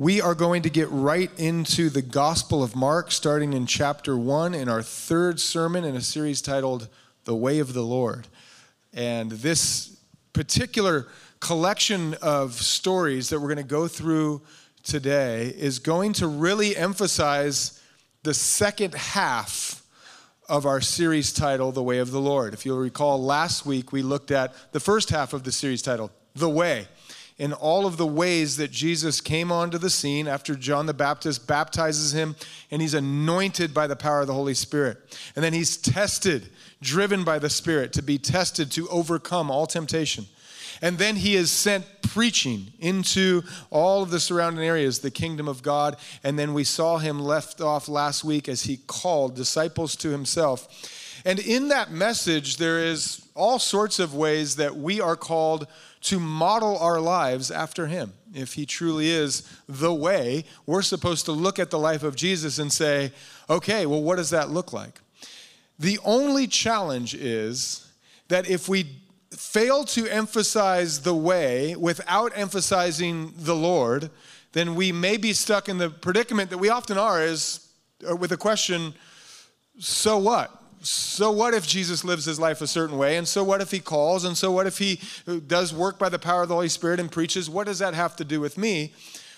We are going to get right into the Gospel of Mark, starting in chapter 1 in our third sermon in a series titled The Way of the Lord. And this particular collection of stories that we're going to go through today is going to really emphasize the second half of our series title, The Way of the Lord. If you'll recall, last week we looked at the first half of the series title, The Way in all of the ways that Jesus came onto the scene after John the Baptist baptizes him and he's anointed by the power of the Holy Spirit. And then he's tested, driven by the Spirit to be tested to overcome all temptation. And then he is sent preaching into all of the surrounding areas, the kingdom of God. And then we saw him left off last week as he called disciples to himself. And in that message, there is all sorts of ways that we are called to model our lives after him. If he truly is the way, we're supposed to look at the life of Jesus and say, okay, well, what does that look like? The only challenge is that if we fail to emphasize the way without emphasizing the Lord, then we may be stuck in the predicament that we often are is uh, with the question, so what? So what if Jesus lives his life a certain way? And so what if he calls? And so what if he uh, does work by the power of the Holy Spirit and preaches? What does that have to do with me?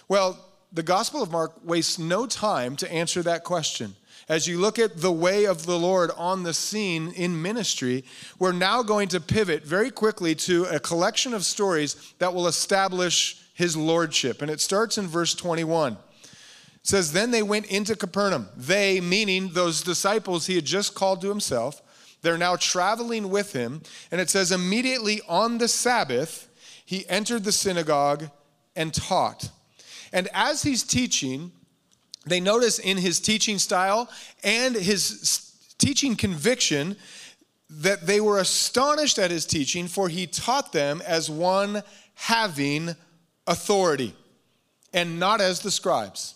Well, the Gospel of Mark wastes no time to answer that question. As you look at the way of the Lord on the scene in ministry, we're now going to pivot very quickly to a collection of stories that will establish his lordship. And it starts in verse 21. Says, Then they went into Capernaum. They, meaning those disciples he had just called to himself, they're now traveling with him. And it says, Immediately on the Sabbath, he entered the synagogue and taught. And as he's teaching, they notice in his teaching style and his teaching conviction that they were astonished at his teaching, for he taught them as one having authority and not as the scribes.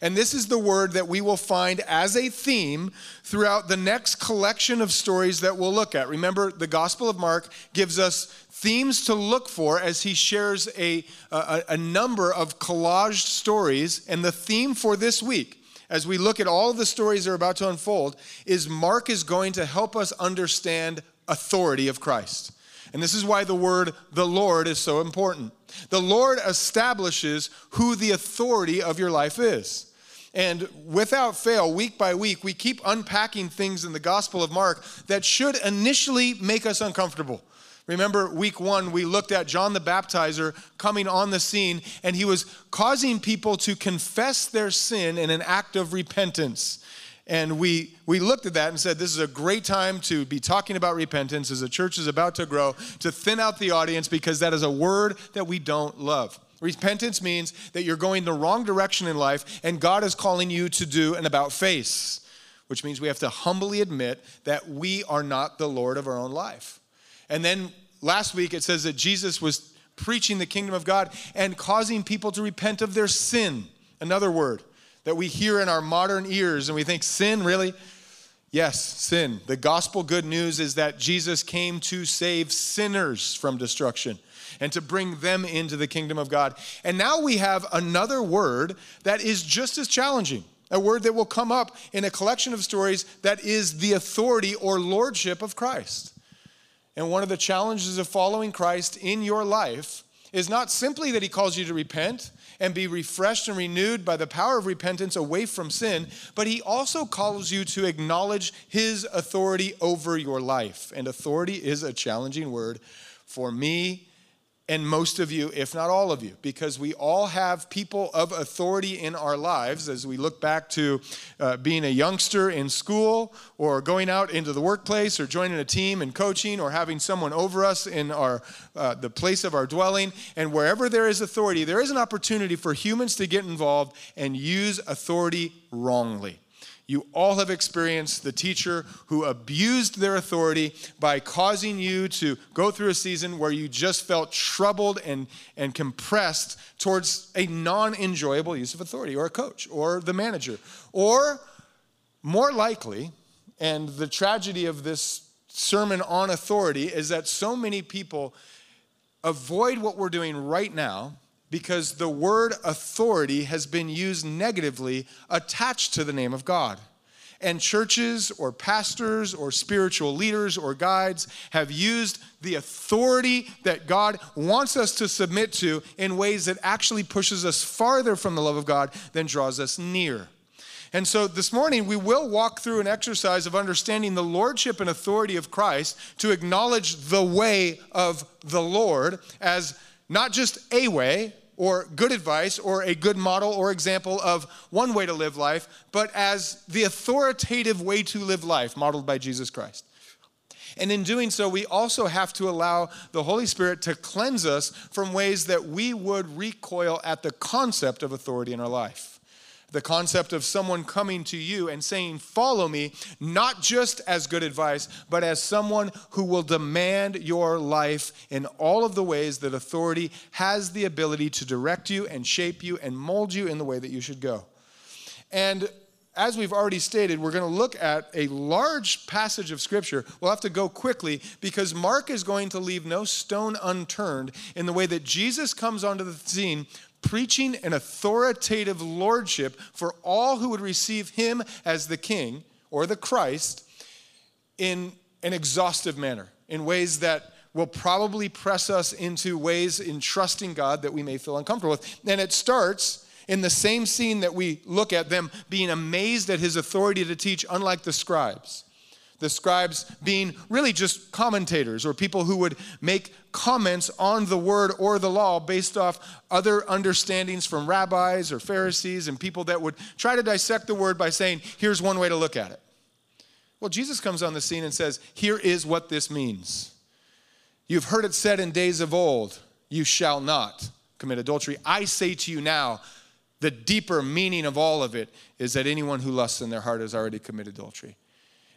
And this is the word that we will find as a theme throughout the next collection of stories that we'll look at. Remember, the Gospel of Mark gives us themes to look for as he shares a, a, a number of collaged stories. And the theme for this week, as we look at all the stories that are about to unfold, is Mark is going to help us understand authority of Christ. And this is why the word the Lord is so important. The Lord establishes who the authority of your life is. And without fail, week by week, we keep unpacking things in the Gospel of Mark that should initially make us uncomfortable. Remember, week one, we looked at John the Baptizer coming on the scene, and he was causing people to confess their sin in an act of repentance. And we, we looked at that and said, this is a great time to be talking about repentance as the church is about to grow, to thin out the audience because that is a word that we don't love. Repentance means that you're going the wrong direction in life and God is calling you to do an about face, which means we have to humbly admit that we are not the Lord of our own life. And then last week it says that Jesus was preaching the kingdom of God and causing people to repent of their sin. Another word that we hear in our modern ears and we think, sin, really? Yes, sin. The gospel good news is that Jesus came to save sinners from destruction and to bring them into the kingdom of God. And now we have another word that is just as challenging. A word that will come up in a collection of stories that is the authority or lordship of Christ. And one of the challenges of following Christ in your life is not simply that he calls you to repent and be refreshed and renewed by the power of repentance away from sin, but he also calls you to acknowledge his authority over your life. And authority is a challenging word for me and most of you, if not all of you, because we all have people of authority in our lives as we look back to uh, being a youngster in school or going out into the workplace or joining a team and coaching or having someone over us in our, uh, the place of our dwelling. And wherever there is authority, there is an opportunity for humans to get involved and use authority wrongly. You all have experienced the teacher who abused their authority by causing you to go through a season where you just felt troubled and, and compressed towards a non enjoyable use of authority, or a coach, or the manager. Or more likely, and the tragedy of this sermon on authority is that so many people avoid what we're doing right now because the word authority has been used negatively attached to the name of God. And churches or pastors or spiritual leaders or guides have used the authority that God wants us to submit to in ways that actually pushes us farther from the love of God than draws us near. And so this morning, we will walk through an exercise of understanding the lordship and authority of Christ to acknowledge the way of the Lord as not just a way, or good advice or a good model or example of one way to live life, but as the authoritative way to live life modeled by Jesus Christ. And in doing so, we also have to allow the Holy Spirit to cleanse us from ways that we would recoil at the concept of authority in our life the concept of someone coming to you and saying, Follow me, not just as good advice, but as someone who will demand your life in all of the ways that authority has the ability to direct you and shape you and mold you in the way that you should go. And as we've already stated, we're going to look at a large passage of Scripture. We'll have to go quickly because Mark is going to leave no stone unturned in the way that Jesus comes onto the scene preaching an authoritative lordship for all who would receive him as the king or the Christ in an exhaustive manner, in ways that will probably press us into ways in trusting God that we may feel uncomfortable with. And it starts in the same scene that we look at them being amazed at his authority to teach, unlike the scribes the scribes being really just commentators or people who would make comments on the word or the law based off other understandings from rabbis or Pharisees and people that would try to dissect the word by saying, here's one way to look at it. Well, Jesus comes on the scene and says, here is what this means. You've heard it said in days of old, you shall not commit adultery. I say to you now, the deeper meaning of all of it is that anyone who lusts in their heart has already committed adultery.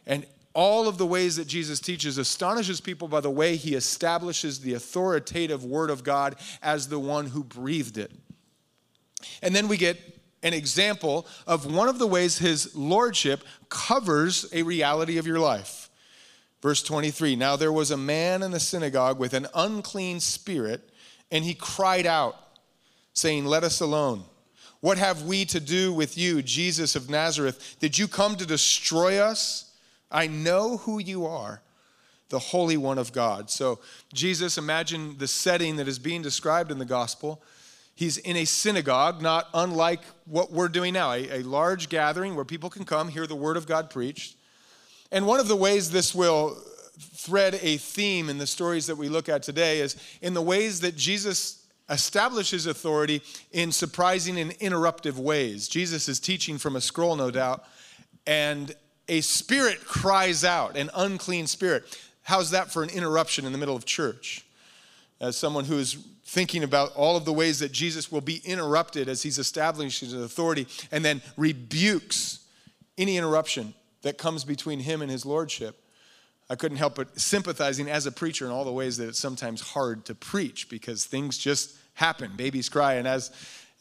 And all of the ways that Jesus teaches astonishes people by the way he establishes the authoritative word of God as the one who breathed it. And then we get an example of one of the ways his lordship covers a reality of your life. Verse 23 Now there was a man in the synagogue with an unclean spirit, and he cried out, saying, Let us alone. What have we to do with you, Jesus of Nazareth? Did you come to destroy us? I know who you are, the Holy One of God. So, Jesus, imagine the setting that is being described in the gospel. He's in a synagogue, not unlike what we're doing now, a, a large gathering where people can come hear the word of God preached. And one of the ways this will thread a theme in the stories that we look at today is in the ways that Jesus establishes authority in surprising and interruptive ways. Jesus is teaching from a scroll, no doubt, and a spirit cries out, an unclean spirit. How's that for an interruption in the middle of church? As someone who is thinking about all of the ways that Jesus will be interrupted as he's establishing his authority and then rebukes any interruption that comes between him and his lordship. I couldn't help but sympathizing as a preacher in all the ways that it's sometimes hard to preach because things just happen. Babies cry, and as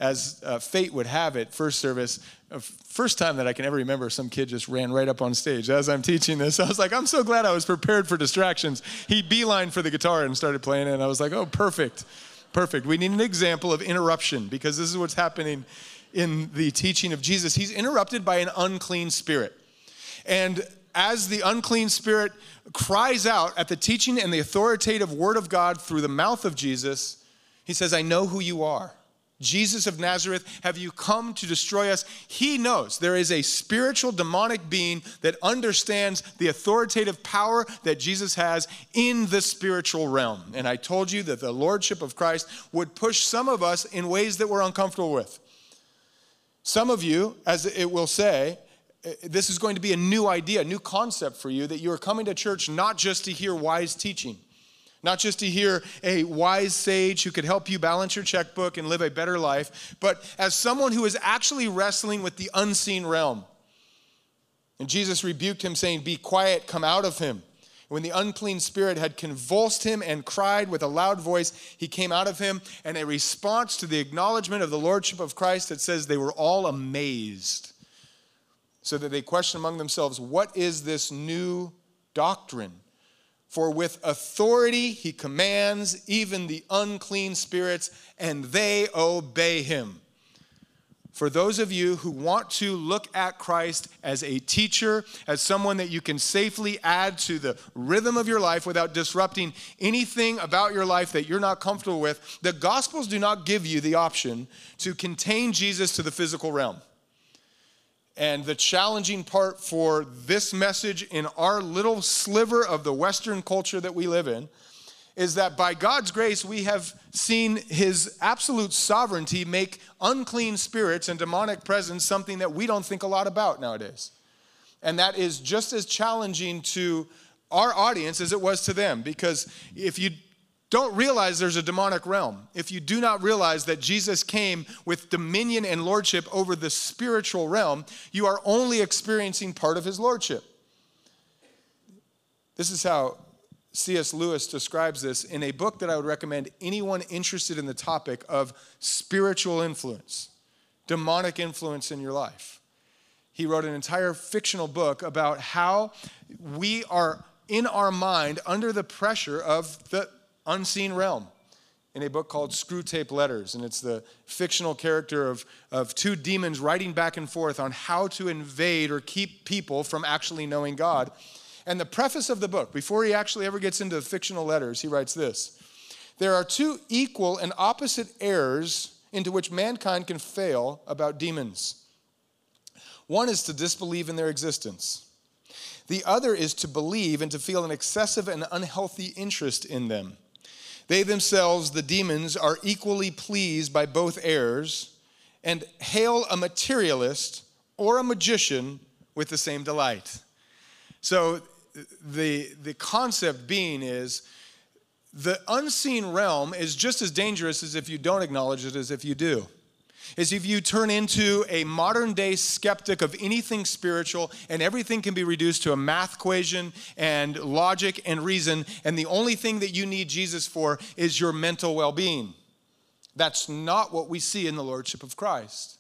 as uh, fate would have it, first service, uh, first time that I can ever remember, some kid just ran right up on stage as I'm teaching this. I was like, I'm so glad I was prepared for distractions. He beeline for the guitar and started playing it, and I was like, oh, perfect, perfect. We need an example of interruption because this is what's happening in the teaching of Jesus. He's interrupted by an unclean spirit. And as the unclean spirit cries out at the teaching and the authoritative word of God through the mouth of Jesus, he says, I know who you are. Jesus of Nazareth, have you come to destroy us? He knows there is a spiritual demonic being that understands the authoritative power that Jesus has in the spiritual realm. And I told you that the lordship of Christ would push some of us in ways that we're uncomfortable with. Some of you, as it will say, eh, this is going to be a new idea, a new concept for you that you are coming to church not just to hear wise teaching not just to hear a wise sage who could help you balance your checkbook and live a better life, but as someone who is actually wrestling with the unseen realm. And Jesus rebuked him, saying, Be quiet, come out of him. When the unclean spirit had convulsed him and cried with a loud voice, he came out of him. And a response to the acknowledgement of the lordship of Christ that says they were all amazed. So that they questioned among themselves, What is this new doctrine? For with authority he commands even the unclean spirits, and they obey him. For those of you who want to look at Christ as a teacher, as someone that you can safely add to the rhythm of your life without disrupting anything about your life that you're not comfortable with, the Gospels do not give you the option to contain Jesus to the physical realm. And the challenging part for this message in our little sliver of the Western culture that we live in is that by God's grace, we have seen His absolute sovereignty make unclean spirits and demonic presence something that we don't think a lot about nowadays. And that is just as challenging to our audience as it was to them. Because if you don't realize there's a demonic realm, if you do not realize that Jesus came with dominion and lordship over the spiritual realm, you are only experiencing part of his lordship. This is how C.S. Lewis describes this in a book that I would recommend anyone interested in the topic of spiritual influence, demonic influence in your life. He wrote an entire fictional book about how we are in our mind under the pressure of the unseen realm in a book called Screwtape Letters. And it's the fictional character of, of two demons writing back and forth on how to invade or keep people from actually knowing God. And the preface of the book, before he actually ever gets into the fictional letters, he writes this There are two equal and opposite errors into which mankind can fail about demons. One is to disbelieve in their existence. The other is to believe and to feel an excessive and unhealthy interest in them. They themselves, the demons, are equally pleased by both errors and hail a materialist or a magician with the same delight. So the, the concept being is the unseen realm is just as dangerous as if you don't acknowledge it as if you do is if you turn into a modern day skeptic of anything spiritual and everything can be reduced to a math equation and logic and reason, and the only thing that you need Jesus for is your mental well being. That's not what we see in the Lordship of Christ.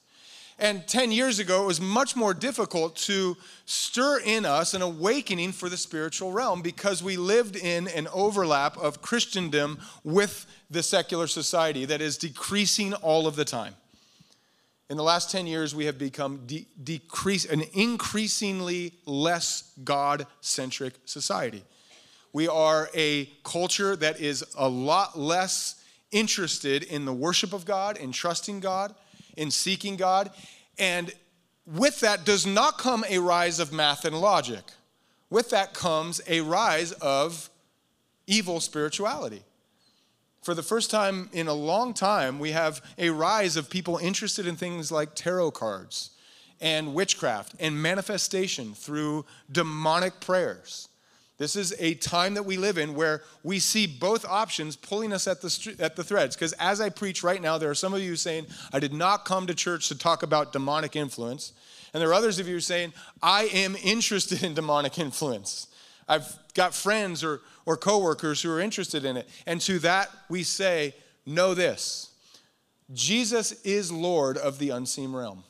And 10 years ago, it was much more difficult to stir in us an awakening for the spiritual realm because we lived in an overlap of Christendom with the secular society that is decreasing all of the time. In the last 10 years, we have become de- decrease, an increasingly less God centric society. We are a culture that is a lot less interested in the worship of God, in trusting God, in seeking God. And with that does not come a rise of math and logic. With that comes a rise of evil spirituality for the first time in a long time, we have a rise of people interested in things like tarot cards and witchcraft and manifestation through demonic prayers. This is a time that we live in where we see both options pulling us at the, at the threads. Because as I preach right now, there are some of you saying, I did not come to church to talk about demonic influence. And there are others of you saying, I am interested in demonic influence. I've got friends or, or coworkers who are interested in it. And to that we say, know this Jesus is Lord of the unseen realm.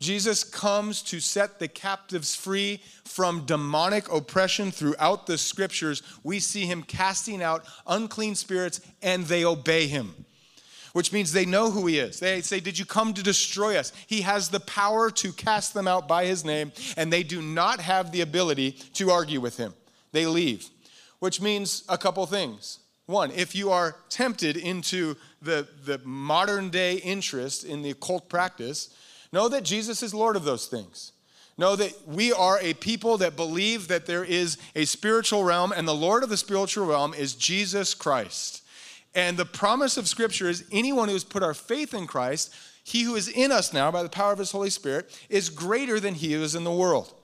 Jesus comes to set the captives free from demonic oppression throughout the scriptures. We see him casting out unclean spirits and they obey him, which means they know who he is. They say, Did you come to destroy us? He has the power to cast them out by his name, and they do not have the ability to argue with him. They leave which means a couple things. One, if you are tempted into the, the modern day interest in the occult practice, know that Jesus is Lord of those things. Know that we are a people that believe that there is a spiritual realm, and the Lord of the spiritual realm is Jesus Christ. And the promise of Scripture is anyone who has put our faith in Christ, he who is in us now by the power of his Holy Spirit, is greater than he who is in the world.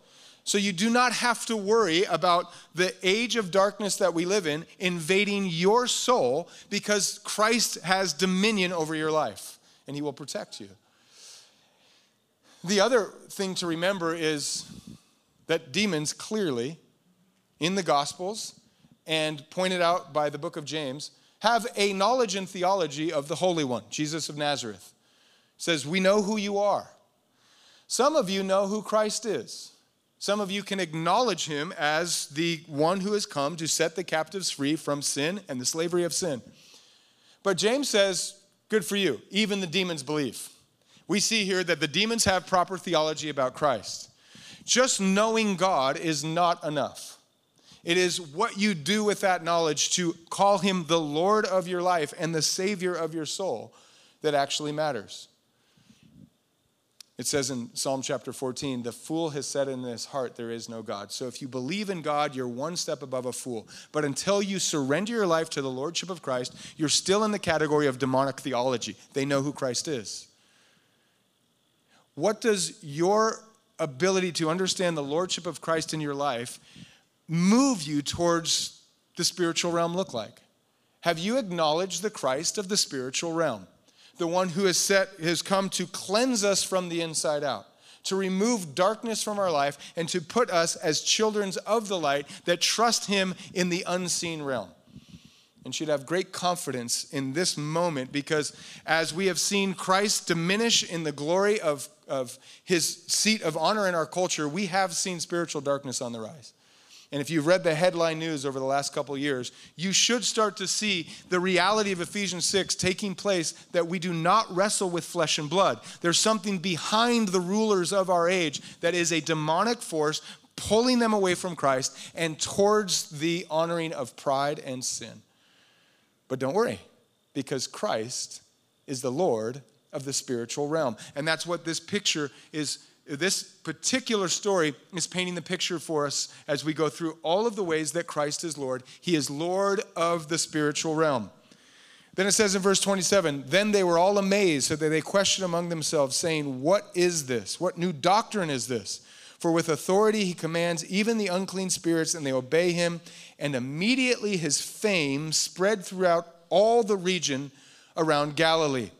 So you do not have to worry about the age of darkness that we live in invading your soul because Christ has dominion over your life and he will protect you. The other thing to remember is that demons clearly in the Gospels and pointed out by the book of James have a knowledge and theology of the Holy One, Jesus of Nazareth. It says, We know who you are. Some of you know who Christ is. Some of you can acknowledge him as the one who has come to set the captives free from sin and the slavery of sin. But James says, Good for you. Even the demons believe. We see here that the demons have proper theology about Christ. Just knowing God is not enough. It is what you do with that knowledge to call him the Lord of your life and the Savior of your soul that actually matters. It says in Psalm chapter 14, the fool has said in his heart, There is no God. So if you believe in God, you're one step above a fool. But until you surrender your life to the Lordship of Christ, you're still in the category of demonic theology. They know who Christ is. What does your ability to understand the Lordship of Christ in your life move you towards the spiritual realm look like? Have you acknowledged the Christ of the spiritual realm? the one who has set has come to cleanse us from the inside out to remove darkness from our life and to put us as children of the light that trust him in the unseen realm and should have great confidence in this moment because as we have seen Christ diminish in the glory of, of his seat of honor in our culture, we have seen spiritual darkness on the rise. And if you've read the headline news over the last couple years, you should start to see the reality of Ephesians 6 taking place that we do not wrestle with flesh and blood. There's something behind the rulers of our age that is a demonic force pulling them away from Christ and towards the honoring of pride and sin. But don't worry, because Christ is the Lord of the spiritual realm. And that's what this picture is this particular story is painting the picture for us as we go through all of the ways that Christ is Lord. He is Lord of the spiritual realm. Then it says in verse 27 Then they were all amazed, so that they questioned among themselves, saying, What is this? What new doctrine is this? For with authority he commands even the unclean spirits, and they obey him. And immediately his fame spread throughout all the region around Galilee.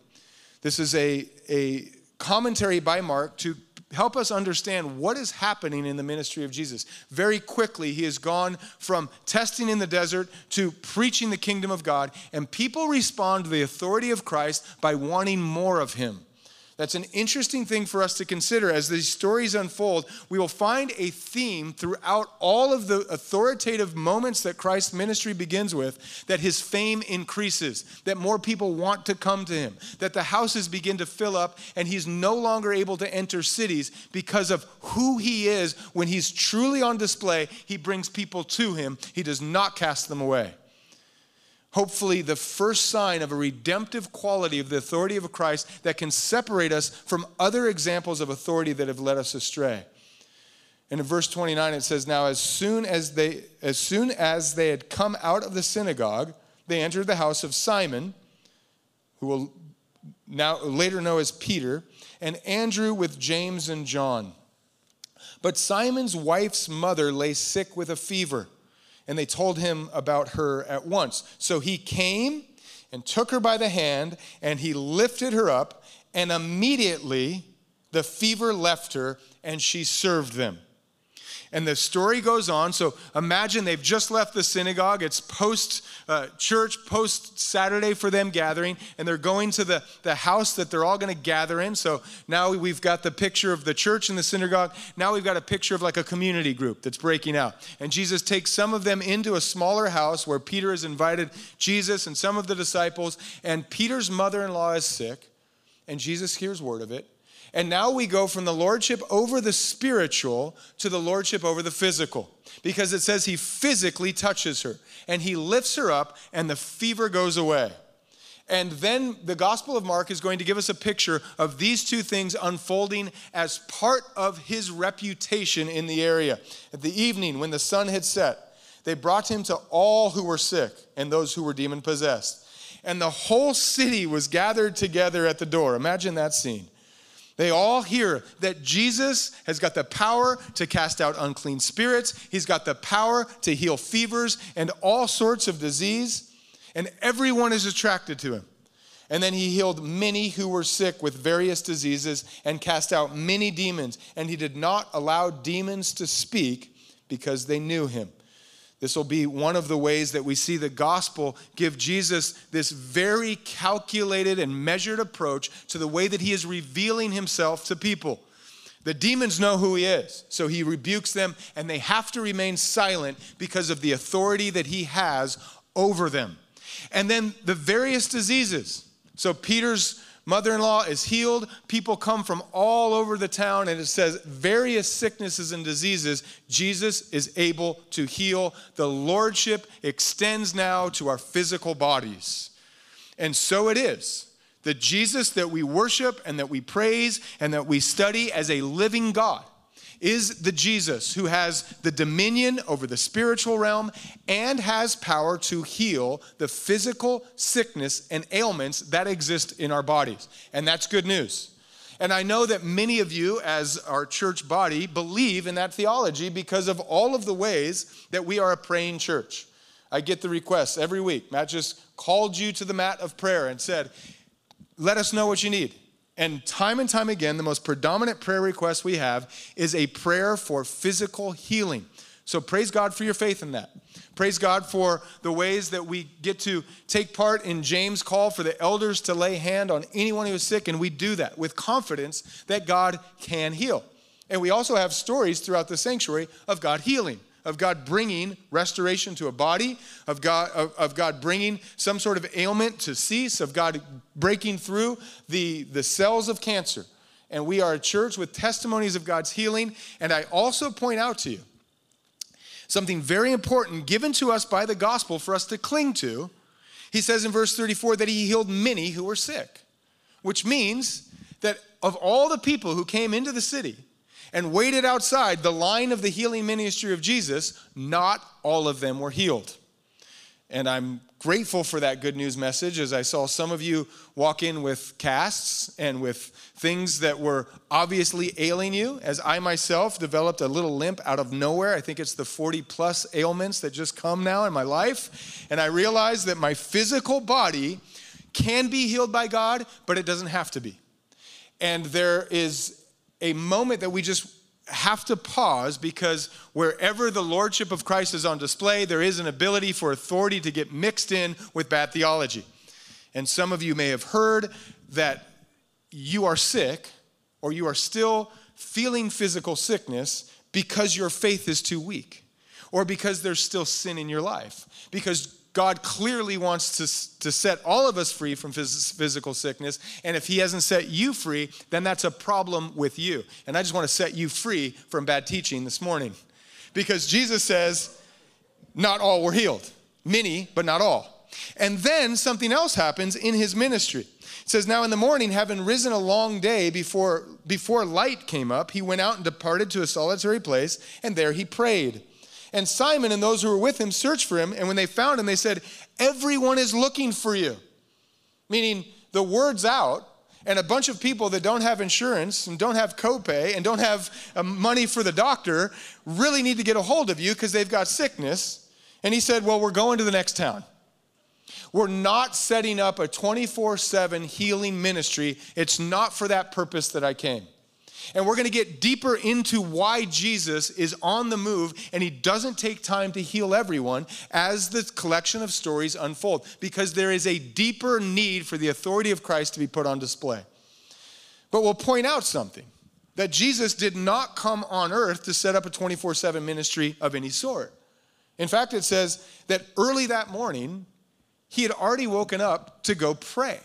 This is a, a commentary by Mark to help us understand what is happening in the ministry of Jesus. Very quickly, he has gone from testing in the desert to preaching the kingdom of God, and people respond to the authority of Christ by wanting more of him. That's an interesting thing for us to consider. As these stories unfold, we will find a theme throughout all of the authoritative moments that Christ's ministry begins with that his fame increases, that more people want to come to him, that the houses begin to fill up, and he's no longer able to enter cities because of who he is. When he's truly on display, he brings people to him, he does not cast them away hopefully the first sign of a redemptive quality of the authority of Christ that can separate us from other examples of authority that have led us astray. And in verse 29 it says now as soon as they as soon as they had come out of the synagogue they entered the house of Simon who will now later know as Peter and Andrew with James and John. But Simon's wife's mother lay sick with a fever and they told him about her at once. So he came and took her by the hand, and he lifted her up, and immediately the fever left her, and she served them. And the story goes on. So imagine they've just left the synagogue. It's post uh, church, post Saturday for them gathering, and they're going to the, the house that they're all going to gather in. So now we've got the picture of the church and the synagogue. Now we've got a picture of like a community group that's breaking out. And Jesus takes some of them into a smaller house where Peter has invited Jesus and some of the disciples. And Peter's mother in law is sick, and Jesus hears word of it. And now we go from the lordship over the spiritual to the lordship over the physical because it says he physically touches her and he lifts her up and the fever goes away. And then the Gospel of Mark is going to give us a picture of these two things unfolding as part of his reputation in the area. At the evening, when the sun had set, they brought him to all who were sick and those who were demon possessed. And the whole city was gathered together at the door. Imagine that scene. They all hear that Jesus has got the power to cast out unclean spirits, he's got the power to heal fevers and all sorts of disease, and everyone is attracted to him. And then he healed many who were sick with various diseases and cast out many demons. And he did not allow demons to speak because they knew him. This will be one of the ways that we see the gospel give Jesus this very calculated and measured approach to the way that he is revealing himself to people. The demons know who he is, so he rebukes them, and they have to remain silent because of the authority that he has over them. And then the various diseases. So Peter's mother in law is healed. People come from all over the town, and it says various sicknesses and diseases Jesus is able to heal. The lordship extends now to our physical bodies. And so it is. The Jesus that we worship and that we praise and that we study as a living God is the Jesus who has the dominion over the spiritual realm and has power to heal the physical sickness and ailments that exist in our bodies. And that's good news. And I know that many of you, as our church body, believe in that theology because of all of the ways that we are a praying church. I get the requests every week. Matt just called you to the mat of prayer and said, Let us know what you need. And time and time again, the most predominant prayer request we have is a prayer for physical healing. So praise God for your faith in that. Praise God for the ways that we get to take part in James' call for the elders to lay hand on anyone who is sick, and we do that with confidence that God can heal. And we also have stories throughout the sanctuary of God healing of God bringing restoration to a body, of God, of, of, God bringing some sort of ailment to cease, of God breaking through the, the cells of cancer. And we are a church with testimonies of God's healing. And I also point out to you something very important given to us by the gospel for us to cling to. He says in verse 34 that he healed many who were sick, which means that of all the people who came into the city, and waited outside the line of the healing ministry of Jesus, not all of them were healed. And I'm grateful for that good news message as I saw some of you walk in with casts and with things that were obviously ailing you. As I myself developed a little limp out of nowhere. I think it's the 40 plus ailments that just come now in my life. And I realized that my physical body can be healed by God, but it doesn't have to be. And there is a moment that we just have to pause because wherever the lordship of Christ is on display, there is an ability for authority to get mixed in with bad theology. And some of you may have heard that you are sick or you are still feeling physical sickness because your faith is too weak or because there's still sin in your life. Because God clearly wants to, to set all of us free from phys- physical sickness. And if He hasn't set you free, then that's a problem with you. And I just want to set you free from bad teaching this morning. Because Jesus says, not all were healed, many, but not all. And then something else happens in His ministry. It says, Now in the morning, having risen a long day before, before light came up, He went out and departed to a solitary place, and there He prayed. And Simon and those who were with him searched for him. And when they found him, they said, Everyone is looking for you. Meaning, the word's out, and a bunch of people that don't have insurance and don't have copay and don't have uh, money for the doctor really need to get a hold of you because they've got sickness. And he said, Well, we're going to the next town. We're not setting up a 24 7 healing ministry. It's not for that purpose that I came. And we're going to get deeper into why Jesus is on the move and he doesn't take time to heal everyone as the collection of stories unfold because there is a deeper need for the authority of Christ to be put on display. But we'll point out something that Jesus did not come on earth to set up a 24 7 ministry of any sort. In fact, it says that early that morning, he had already woken up to go pray,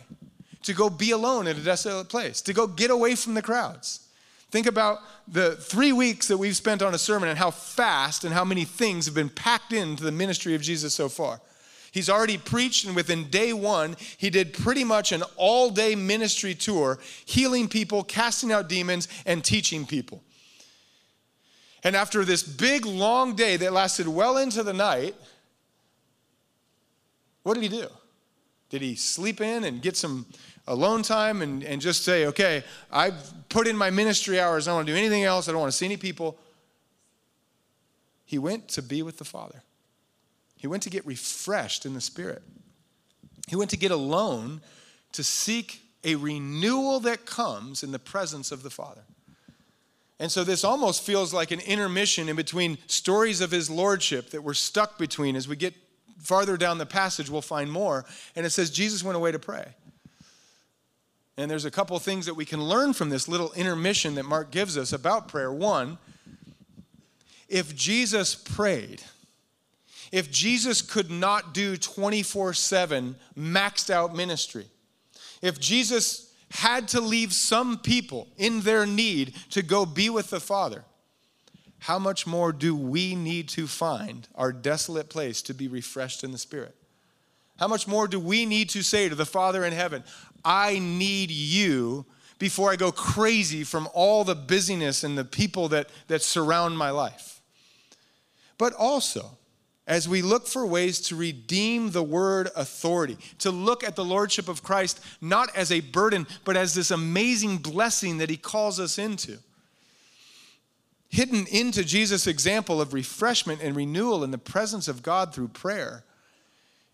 to go be alone in a desolate place, to go get away from the crowds. Think about the three weeks that we've spent on a sermon and how fast and how many things have been packed into the ministry of Jesus so far. He's already preached, and within day one, he did pretty much an all day ministry tour, healing people, casting out demons, and teaching people. And after this big, long day that lasted well into the night, what did he do? Did he sleep in and get some alone time and, and just say, okay, I've put in my ministry hours. I don't want to do anything else. I don't want to see any people. He went to be with the Father. He went to get refreshed in the Spirit. He went to get alone to seek a renewal that comes in the presence of the Father. And so this almost feels like an intermission in between stories of his lordship that we're stuck between. As we get farther down the passage, we'll find more. And it says Jesus went away to pray. And there's a couple things that we can learn from this little intermission that Mark gives us about prayer. One, if Jesus prayed, if Jesus could not do 24 7 maxed out ministry, if Jesus had to leave some people in their need to go be with the Father, how much more do we need to find our desolate place to be refreshed in the Spirit? How much more do we need to say to the Father in heaven, I need you before I go crazy from all the busyness and the people that, that surround my life. But also, as we look for ways to redeem the word authority, to look at the lordship of Christ not as a burden, but as this amazing blessing that he calls us into. Hidden into Jesus' example of refreshment and renewal in the presence of God through prayer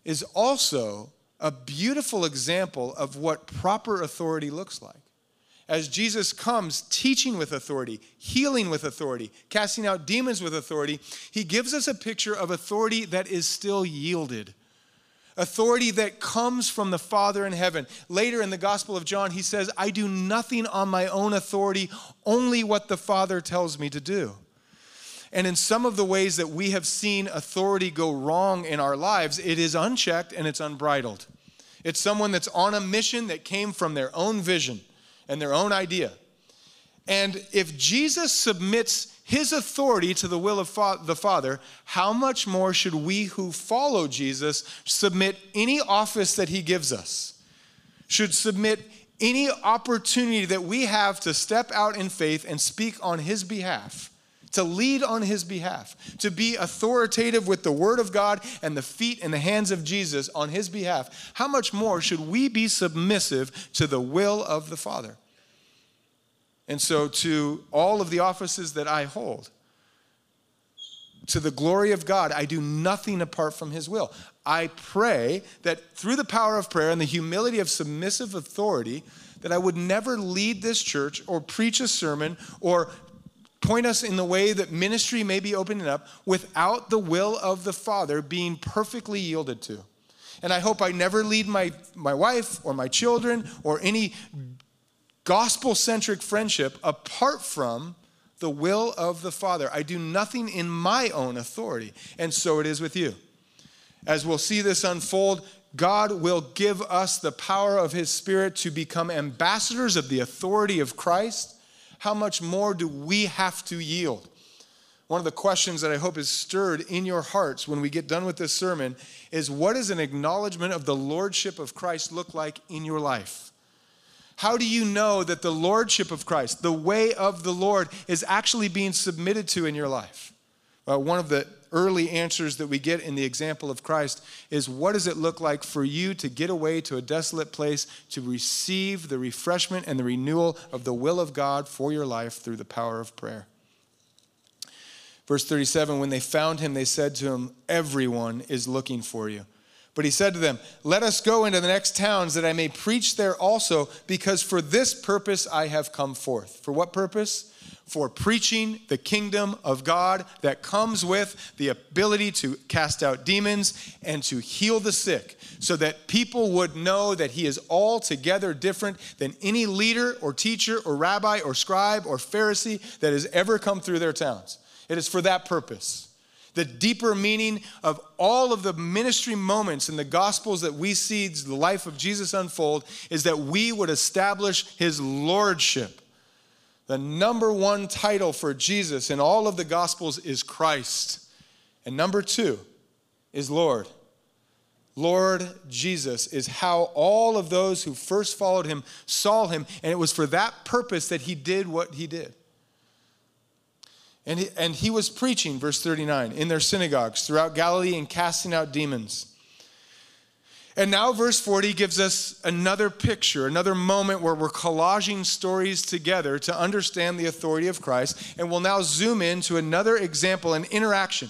is also a beautiful example of what proper authority looks like. As Jesus comes teaching with authority, healing with authority, casting out demons with authority, he gives us a picture of authority that is still yielded. Authority that comes from the Father in heaven. Later in the Gospel of John, he says, I do nothing on my own authority, only what the Father tells me to do. And in some of the ways that we have seen authority go wrong in our lives, it is unchecked and it's unbridled. It's someone that's on a mission that came from their own vision and their own idea. And if Jesus submits his authority to the will of the Father, how much more should we who follow Jesus submit any office that he gives us? Should submit any opportunity that we have to step out in faith and speak on his behalf to lead on his behalf, to be authoritative with the word of God and the feet and the hands of Jesus on his behalf, how much more should we be submissive to the will of the Father? And so, to all of the offices that I hold, to the glory of God, I do nothing apart from His will. I pray that through the power of prayer and the humility of submissive authority, that I would never lead this church or preach a sermon or point us in the way that ministry may be opening up without the will of the Father being perfectly yielded to. And I hope I never lead my, my wife or my children or any gospel centric friendship apart from the will of the Father. I do nothing in my own authority, and so it is with you. As we'll see this unfold, God will give us the power of His Spirit to become ambassadors of the authority of Christ how much more do we have to yield? One of the questions that I hope is stirred in your hearts when we get done with this sermon is what does an acknowledgement of the lordship of Christ look like in your life? How do you know that the lordship of Christ, the way of the Lord, is actually being submitted to in your life? One of the early answers that we get in the example of Christ is what does it look like for you to get away to a desolate place to receive the refreshment and the renewal of the will of God for your life through the power of prayer? Verse 37 When they found him, they said to him, Everyone is looking for you. But he said to them, Let us go into the next towns that I may preach there also, because for this purpose I have come forth. For what purpose? for preaching the kingdom of God that comes with the ability to cast out demons and to heal the sick, so that people would know that He is altogether different than any leader or teacher or rabbi or scribe or Pharisee that has ever come through their towns. It is for that purpose. The deeper meaning of all of the ministry moments in the Gospels that we see the life of Jesus unfold is that we would establish His lordship the number one title for Jesus in all of the Gospels is Christ. And number two is Lord. Lord Jesus is how all of those who first followed him saw him, and it was for that purpose that he did what he did. And he, and he was preaching, verse 39, in their synagogues throughout Galilee and casting out demons. And now, verse 40 gives us another picture, another moment where we're collaging stories together to understand the authority of Christ. And we'll now zoom in to another example, an interaction.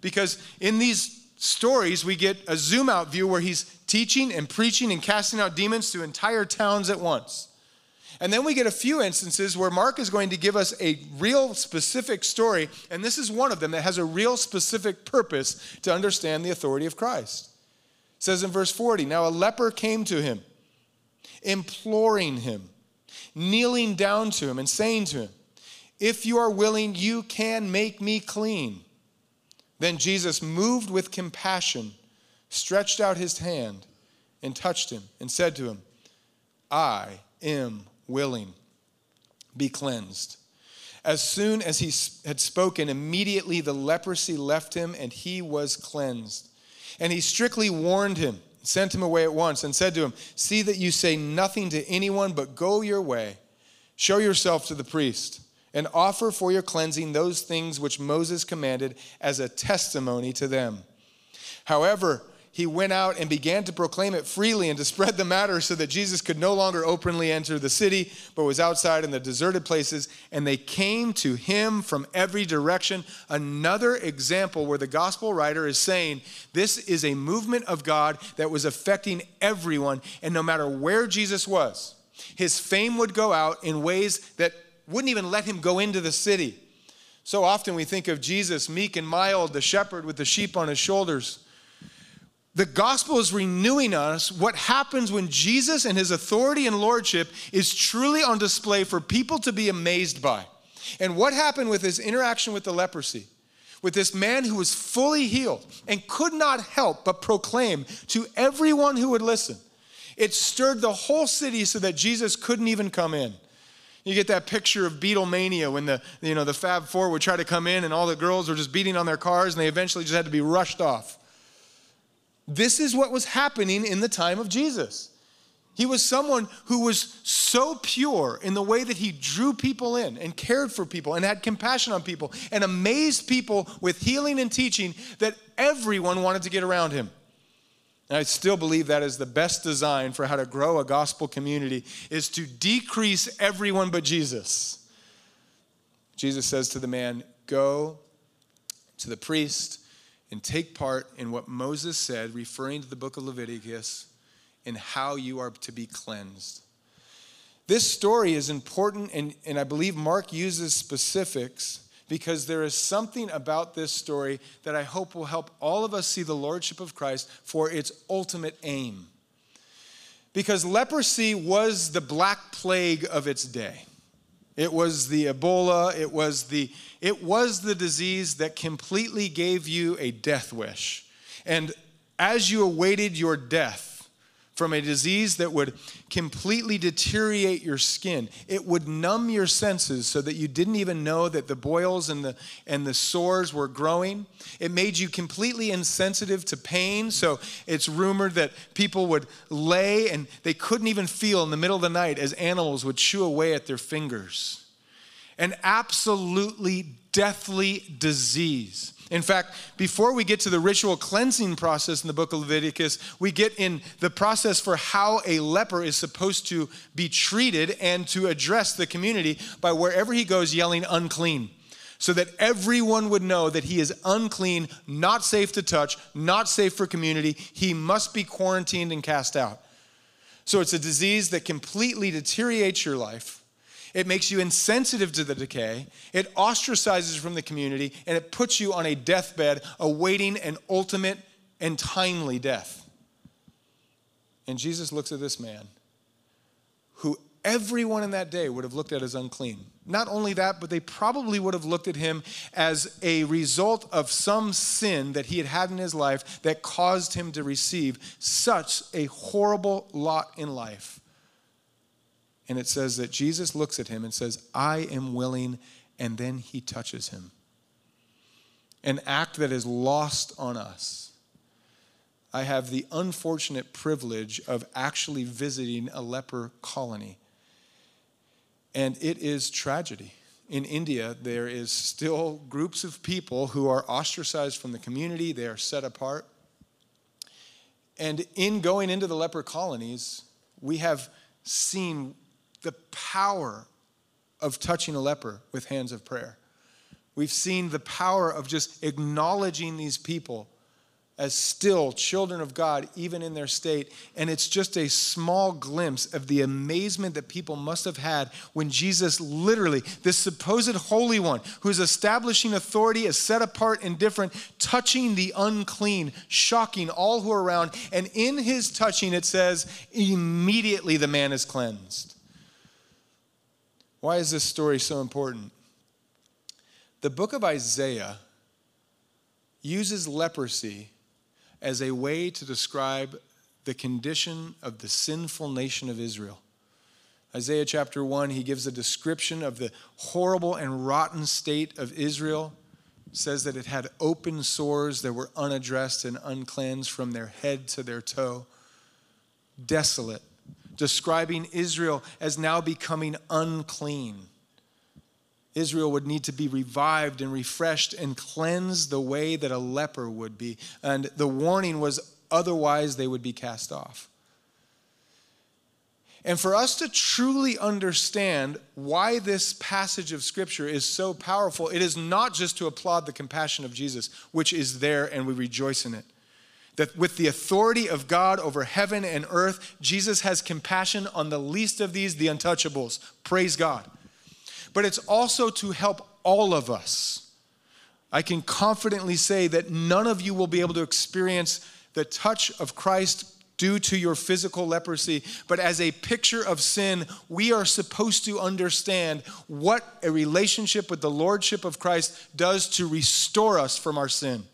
Because in these stories, we get a zoom out view where he's teaching and preaching and casting out demons to entire towns at once. And then we get a few instances where Mark is going to give us a real specific story, and this is one of them that has a real specific purpose to understand the authority of Christ It says in verse 40 Now a leper came to him. imploring him, kneeling down to him, and saying to him, If you are willing, you can make me clean. Then Jesus, moved with compassion, stretched out his hand and touched him and said to him, I am willing. Be cleansed. As soon as he had spoken, immediately the leprosy left him and he was cleansed. And he strictly warned him, sent him away at once, and said to him, See that you say nothing to anyone, but go your way. Show yourself to the priest, and offer for your cleansing those things which Moses commanded as a testimony to them. However, he went out and began to proclaim it freely and to spread the matter so that Jesus could no longer openly enter the city, but was outside in the deserted places. And they came to him from every direction. Another example where the gospel writer is saying this is a movement of God that was affecting everyone. And no matter where Jesus was, his fame would go out in ways that wouldn't even let him go into the city. So often we think of Jesus, meek and mild, the shepherd with the sheep on his shoulders. The gospel is renewing us what happens when Jesus and his authority and lordship is truly on display for people to be amazed by. And what happened with his interaction with the leprosy? With this man who was fully healed and could not help but proclaim to everyone who would listen. It stirred the whole city so that Jesus couldn't even come in. You get that picture of Beatlemania when the, you know, the Fab Four would try to come in and all the girls were just beating on their cars and they eventually just had to be rushed off. This is what was happening in the time of Jesus. He was someone who was so pure in the way that he drew people in and cared for people and had compassion on people and amazed people with healing and teaching that everyone wanted to get around him. And I still believe that is the best design for how to grow a gospel community is to decrease everyone but Jesus. Jesus says to the man, "Go to the priest and take part in what Moses said, referring to the book of Leviticus, and how you are to be cleansed. This story is important, and, and I believe Mark uses specifics because there is something about this story that I hope will help all of us see the Lordship of Christ for its ultimate aim. Because leprosy was the black plague of its day. It was the Ebola, it was the it was the disease that completely gave you a death wish. And as you awaited your death from a disease that would completely deteriorate your skin, it would numb your senses so that you didn't even know that the boils and the, and the sores were growing. It made you completely insensitive to pain. So it's rumored that people would lay and they couldn't even feel in the middle of the night as animals would chew away at their fingers an absolutely deathly disease. In fact, before we get to the ritual cleansing process in the book of Leviticus, we get in the process for how a leper is supposed to be treated and to address the community by wherever he goes yelling unclean. So that everyone would know that he is unclean, not safe to touch, not safe for community. He must be quarantined and cast out. So it's a disease that completely deteriorates your life it makes you insensitive to the decay. It ostracizes from the community, and it puts you on a deathbed awaiting an ultimate and timely death. And Jesus looks at this man who everyone in that day would have looked at as unclean. Not only that, but they probably would have looked at him as a result of some sin that he had had in his life that caused him to receive such a horrible lot in life and it says that Jesus looks at him and says, I am willing, and then he touches him. An act that is lost on us. I have the unfortunate privilege of actually visiting a leper colony. And it is tragedy. In India, there is still groups of people who are ostracized from the community, they are set apart. And in going into the leper colonies, we have seen the power of touching a leper with hands of prayer. We've seen the power of just acknowledging these people as still children of God, even in their state. And it's just a small glimpse of the amazement that people must have had when Jesus literally, this supposed Holy One, who's establishing authority, is set apart and different, touching the unclean, shocking all who are around. And in his touching, it says, immediately the man is cleansed. Why is this story so important? The book of Isaiah uses leprosy as a way to describe the condition of the sinful nation of Israel. Isaiah chapter 1, he gives a description of the horrible and rotten state of Israel. says that it had open sores that were unaddressed and uncleansed from their head to their toe. Desolate, describing Israel as now becoming unclean. Israel would need to be revived and refreshed and cleansed the way that a leper would be. And the warning was otherwise they would be cast off. And for us to truly understand why this passage of Scripture is so powerful, it is not just to applaud the compassion of Jesus, which is there and we rejoice in it. That with the authority of God over heaven and earth, Jesus has compassion on the least of these, the untouchables. Praise God but it's also to help all of us. I can confidently say that none of you will be able to experience the touch of Christ due to your physical leprosy, but as a picture of sin, we are supposed to understand what a relationship with the Lordship of Christ does to restore us from our sin.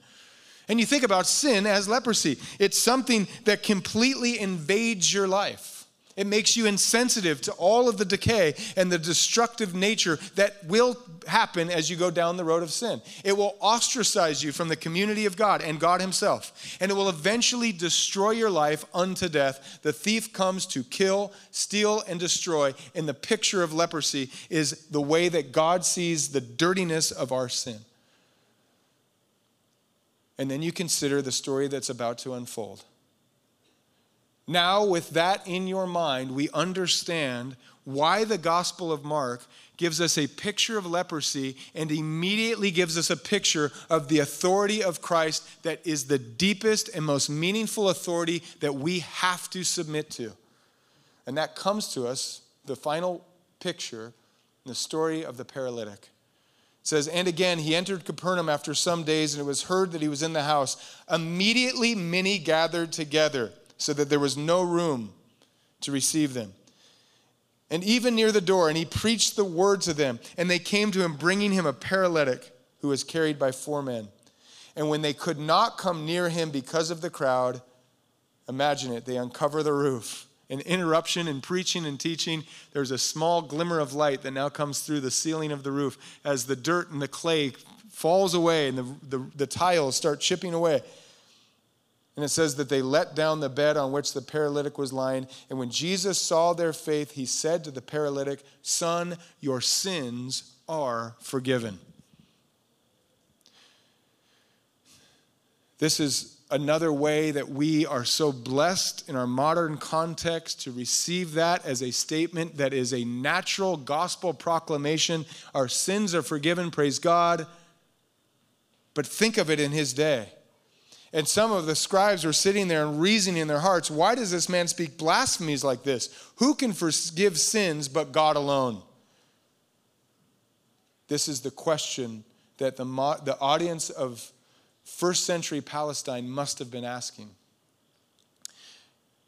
And you think about sin as leprosy, it's something that completely invades your life. It makes you insensitive to all of the decay and the destructive nature that will happen as you go down the road of sin. It will ostracize you from the community of God and God Himself, and it will eventually destroy your life unto death. The thief comes to kill, steal, and destroy, and the picture of leprosy is the way that God sees the dirtiness of our sin. And then you consider the story that's about to unfold. Now, with that in your mind, we understand why the Gospel of Mark gives us a picture of leprosy and immediately gives us a picture of the authority of Christ that is the deepest and most meaningful authority that we have to submit to. And that comes to us, the final picture, the story of the paralytic. Says, And again, he entered Capernaum after some days, and it was heard that he was in the house. Immediately, many gathered together so that there was no room to receive them. And even near the door, and he preached the word to them, and they came to him, bringing him a paralytic who was carried by four men. And when they could not come near him because of the crowd, imagine it, they uncover the roof. An interruption in preaching and teaching, there's a small glimmer of light that now comes through the ceiling of the roof as the dirt and the clay falls away and the, the, the tiles start chipping away. And it says that they let down the bed on which the paralytic was lying. And when Jesus saw their faith, he said to the paralytic, Son, your sins are forgiven. This is another way that we are so blessed in our modern context to receive that as a statement that is a natural gospel proclamation. Our sins are forgiven, praise God. But think of it in his day. And some of the scribes were sitting there and reasoning in their hearts, why does this man speak blasphemies like this? Who can forgive sins but God alone? This is the question that the, the audience of first century Palestine must have been asking.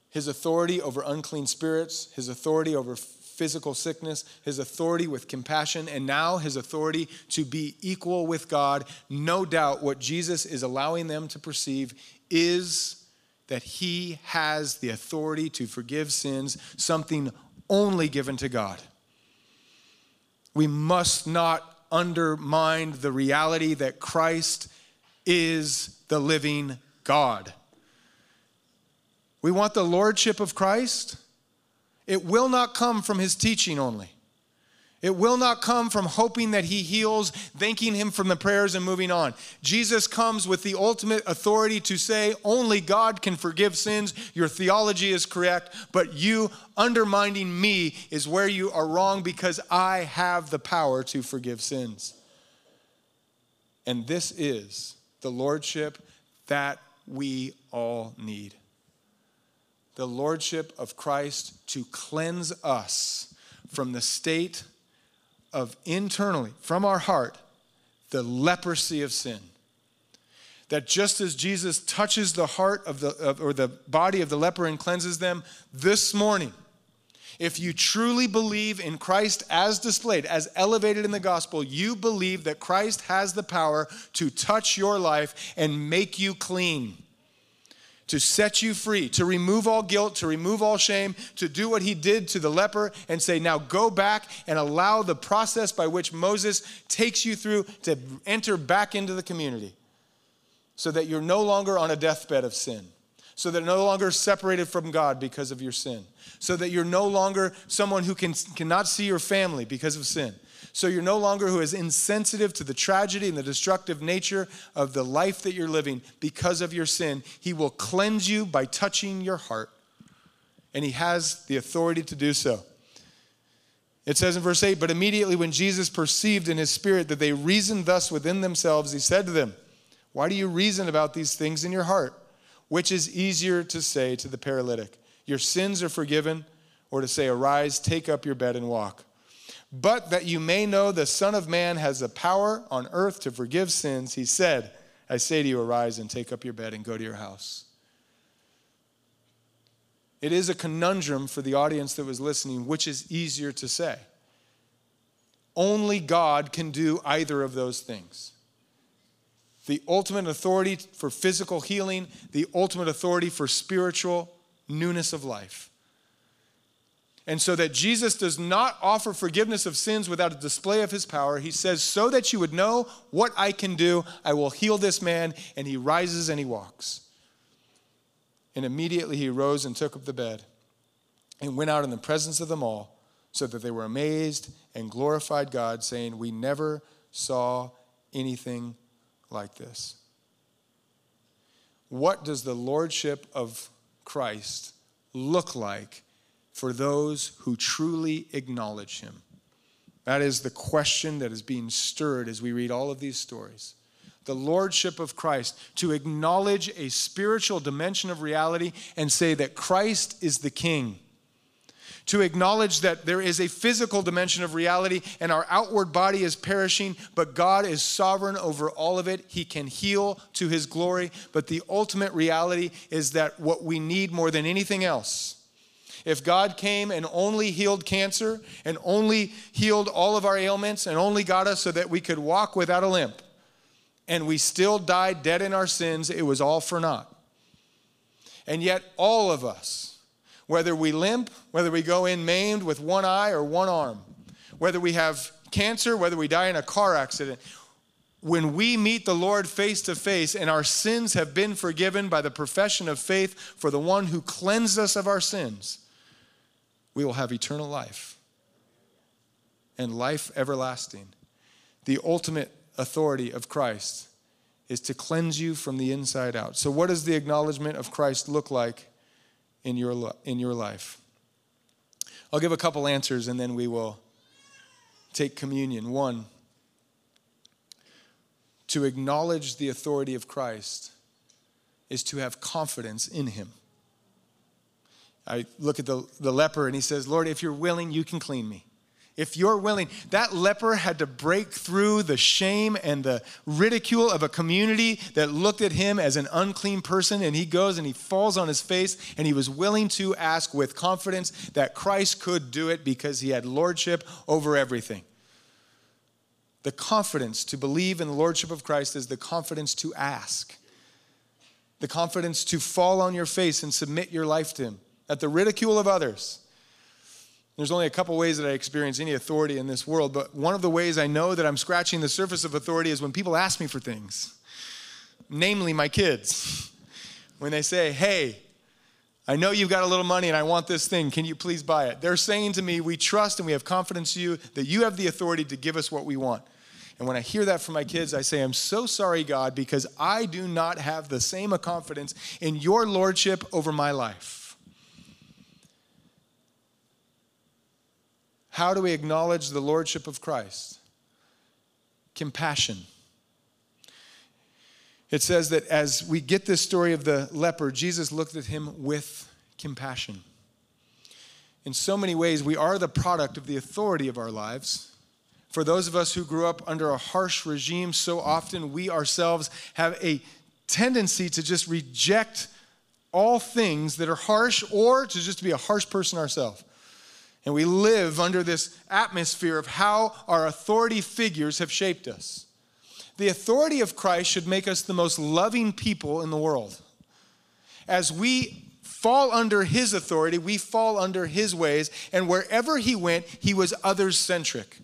His authority over unclean spirits, his authority over physical sickness, his authority with compassion, and now his authority to be equal with God. No doubt what Jesus is allowing them to perceive is that he has the authority to forgive sins, something only given to God. We must not undermine the reality that Christ is the living God. We want the lordship of Christ. It will not come from his teaching only. It will not come from hoping that he heals, thanking him from the prayers and moving on. Jesus comes with the ultimate authority to say, only God can forgive sins. Your theology is correct, but you undermining me is where you are wrong because I have the power to forgive sins. And this is the lordship that we all need the Lordship of Christ to cleanse us from the state of internally, from our heart, the leprosy of sin. That just as Jesus touches the heart of the, of, or the body of the leper and cleanses them this morning, if you truly believe in Christ as displayed, as elevated in the gospel, you believe that Christ has the power to touch your life and make you clean, to set you free, to remove all guilt, to remove all shame, to do what he did to the leper and say, now go back and allow the process by which Moses takes you through to enter back into the community so that you're no longer on a deathbed of sin so that no longer separated from God because of your sin, so that you're no longer someone who can, cannot see your family because of sin. So you're no longer who is insensitive to the tragedy and the destructive nature of the life that you're living because of your sin. He will cleanse you by touching your heart, and He has the authority to do so. It says in verse 8, But immediately when Jesus perceived in his spirit that they reasoned thus within themselves, he said to them, Why do you reason about these things in your heart? Which is easier to say to the paralytic, Your sins are forgiven, or to say, Arise, take up your bed and walk? But that you may know the Son of Man has the power on earth to forgive sins, he said, I say to you, Arise and take up your bed and go to your house. It is a conundrum for the audience that was listening, which is easier to say. Only God can do either of those things the ultimate authority for physical healing, the ultimate authority for spiritual newness of life. And so that Jesus does not offer forgiveness of sins without a display of his power, he says, So that you would know what I can do, I will heal this man. And he rises and he walks. And immediately he rose and took up the bed and went out in the presence of them all, so that they were amazed and glorified God, saying, We never saw anything like this. What does the lordship of Christ look like for those who truly acknowledge him? That is the question that is being stirred as we read all of these stories. The lordship of Christ, to acknowledge a spiritual dimension of reality and say that Christ is the king to acknowledge that there is a physical dimension of reality and our outward body is perishing, but God is sovereign over all of it. He can heal to his glory. But the ultimate reality is that what we need more than anything else if God came and only healed cancer and only healed all of our ailments and only got us so that we could walk without a limp, and we still died dead in our sins, it was all for naught. And yet, all of us, whether we limp, whether we go in maimed with one eye or one arm, whether we have cancer, whether we die in a car accident, when we meet the Lord face to face and our sins have been forgiven by the profession of faith for the one who cleansed us of our sins, we will have eternal life and life everlasting. The ultimate authority of Christ is to cleanse you from the inside out. So, what does the acknowledgement of Christ look like in your, in your life? I'll give a couple answers and then we will take communion. One, to acknowledge the authority of Christ is to have confidence in him. I look at the, the leper and he says, Lord, if you're willing, you can clean me. If you're willing, that leper had to break through the shame and the ridicule of a community that looked at him as an unclean person. And he goes and he falls on his face and he was willing to ask with confidence that Christ could do it because he had lordship over everything. The confidence to believe in the lordship of Christ is the confidence to ask, the confidence to fall on your face and submit your life to him at the ridicule of others there's only a couple ways that I experience any authority in this world, but one of the ways I know that I'm scratching the surface of authority is when people ask me for things, namely my kids. When they say, hey, I know you've got a little money and I want this thing. Can you please buy it? They're saying to me, We trust and we have confidence in you that you have the authority to give us what we want. And when I hear that from my kids, I say, I'm so sorry, God, because I do not have the same confidence in your lordship over my life. How do we acknowledge the lordship of Christ? Compassion. It says that as we get this story of the leper, Jesus looked at him with compassion. In so many ways, we are the product of the authority of our lives. For those of us who grew up under a harsh regime, so often we ourselves have a tendency to just reject all things that are harsh or to just be a harsh person ourselves. And we live under this atmosphere of how our authority figures have shaped us. The authority of Christ should make us the most loving people in the world. As we fall under his authority, we fall under his ways, and wherever he went, he was others centric.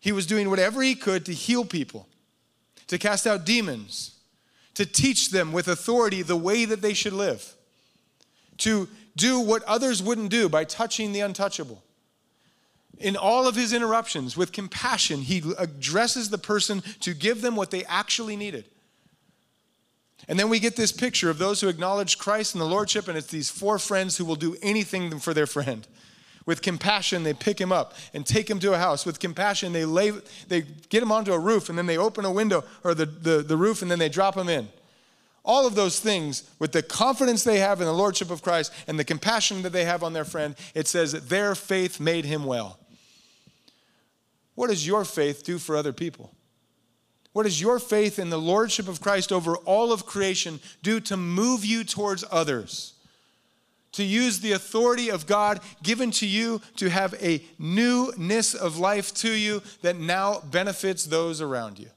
He was doing whatever he could to heal people, to cast out demons, to teach them with authority the way that they should live, to do what others wouldn't do by touching the untouchable in all of his interruptions, with compassion, he addresses the person to give them what they actually needed. And then we get this picture of those who acknowledge Christ and the Lordship, and it's these four friends who will do anything for their friend. With compassion, they pick him up and take him to a house. With compassion, they, lay, they get him onto a roof, and then they open a window or the, the, the roof, and then they drop him in. All of those things, with the confidence they have in the Lordship of Christ and the compassion that they have on their friend, it says that their faith made him well. What does your faith do for other people? What does your faith in the Lordship of Christ over all of creation do to move you towards others? To use the authority of God given to you to have a newness of life to you that now benefits those around you.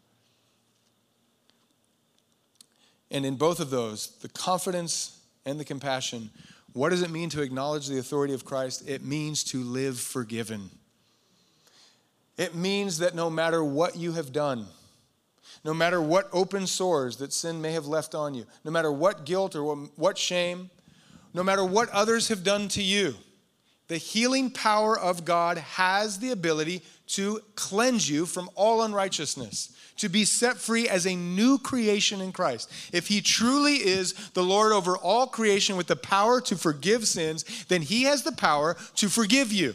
And in both of those, the confidence and the compassion, what does it mean to acknowledge the authority of Christ? It means to live forgiven. It means that no matter what you have done, no matter what open sores that sin may have left on you, no matter what guilt or what shame, no matter what others have done to you, the healing power of God has the ability to cleanse you from all unrighteousness, to be set free as a new creation in Christ. If He truly is the Lord over all creation with the power to forgive sins, then He has the power to forgive you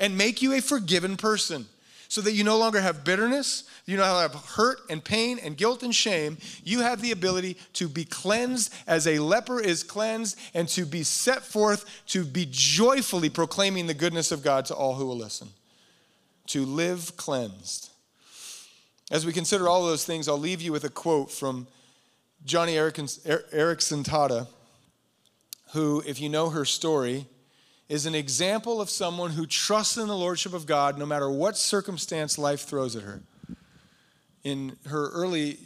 and make you a forgiven person so that you no longer have bitterness, you no longer have hurt and pain and guilt and shame. You have the ability to be cleansed as a leper is cleansed and to be set forth to be joyfully proclaiming the goodness of God to all who will listen. To live cleansed. As we consider all those things, I'll leave you with a quote from Joni Eareckson er-, Tada, who, if you know her story, is an example of someone who trusts in the Lordship of God no matter what circumstance life throws at her. In her early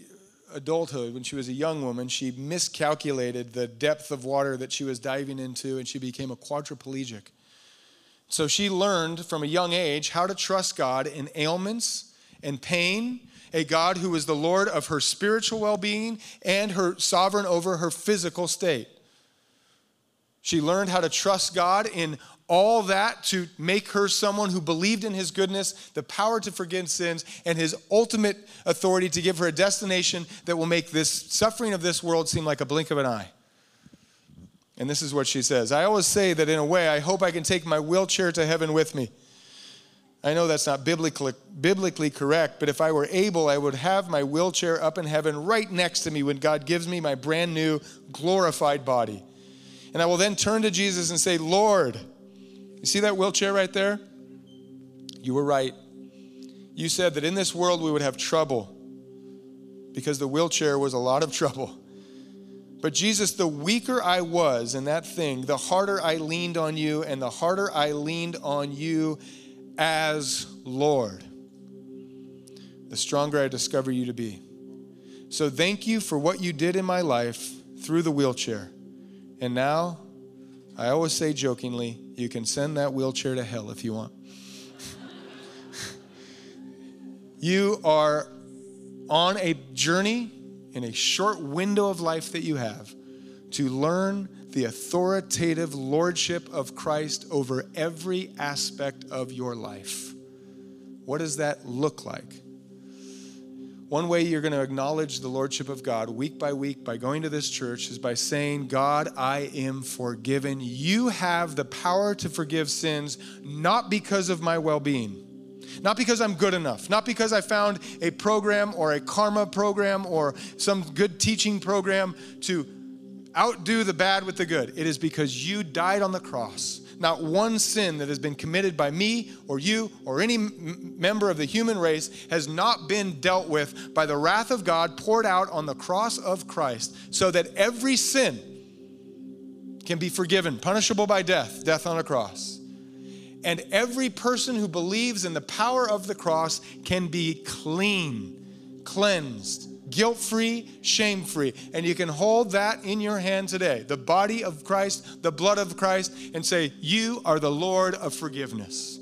adulthood, when she was a young woman, she miscalculated the depth of water that she was diving into and she became a quadriplegic. So she learned from a young age how to trust God in ailments and pain, a God who is the Lord of her spiritual well being and her sovereign over her physical state. She learned how to trust God in all that to make her someone who believed in his goodness, the power to forgive sins, and his ultimate authority to give her a destination that will make this suffering of this world seem like a blink of an eye. And this is what she says I always say that in a way, I hope I can take my wheelchair to heaven with me. I know that's not biblically, biblically correct, but if I were able, I would have my wheelchair up in heaven right next to me when God gives me my brand new glorified body. And I will then turn to Jesus and say, Lord, you see that wheelchair right there? You were right. You said that in this world we would have trouble because the wheelchair was a lot of trouble. But Jesus, the weaker I was in that thing, the harder I leaned on you, and the harder I leaned on you as Lord, the stronger I discover you to be. So thank you for what you did in my life through the wheelchair. And now, I always say jokingly, you can send that wheelchair to hell if you want. you are on a journey in a short window of life that you have to learn the authoritative lordship of Christ over every aspect of your life. What does that look like? One way you're going to acknowledge the Lordship of God week by week by going to this church is by saying, God, I am forgiven. You have the power to forgive sins, not because of my well being, Not because I'm good enough, not because I found a program or a karma program or some good teaching program to outdo the bad with the good. It is because you died on the cross. Not one sin that has been committed by me or you or any m- member of the human race has not been dealt with by the wrath of God poured out on the cross of Christ, so that every sin can be forgiven, punishable by death, death on a cross. And every person who believes in the power of the cross can be clean, cleansed, guilt free, shame free. And you can hold that in your hand today the body of Christ, the blood of Christ, and say, You are the Lord of forgiveness.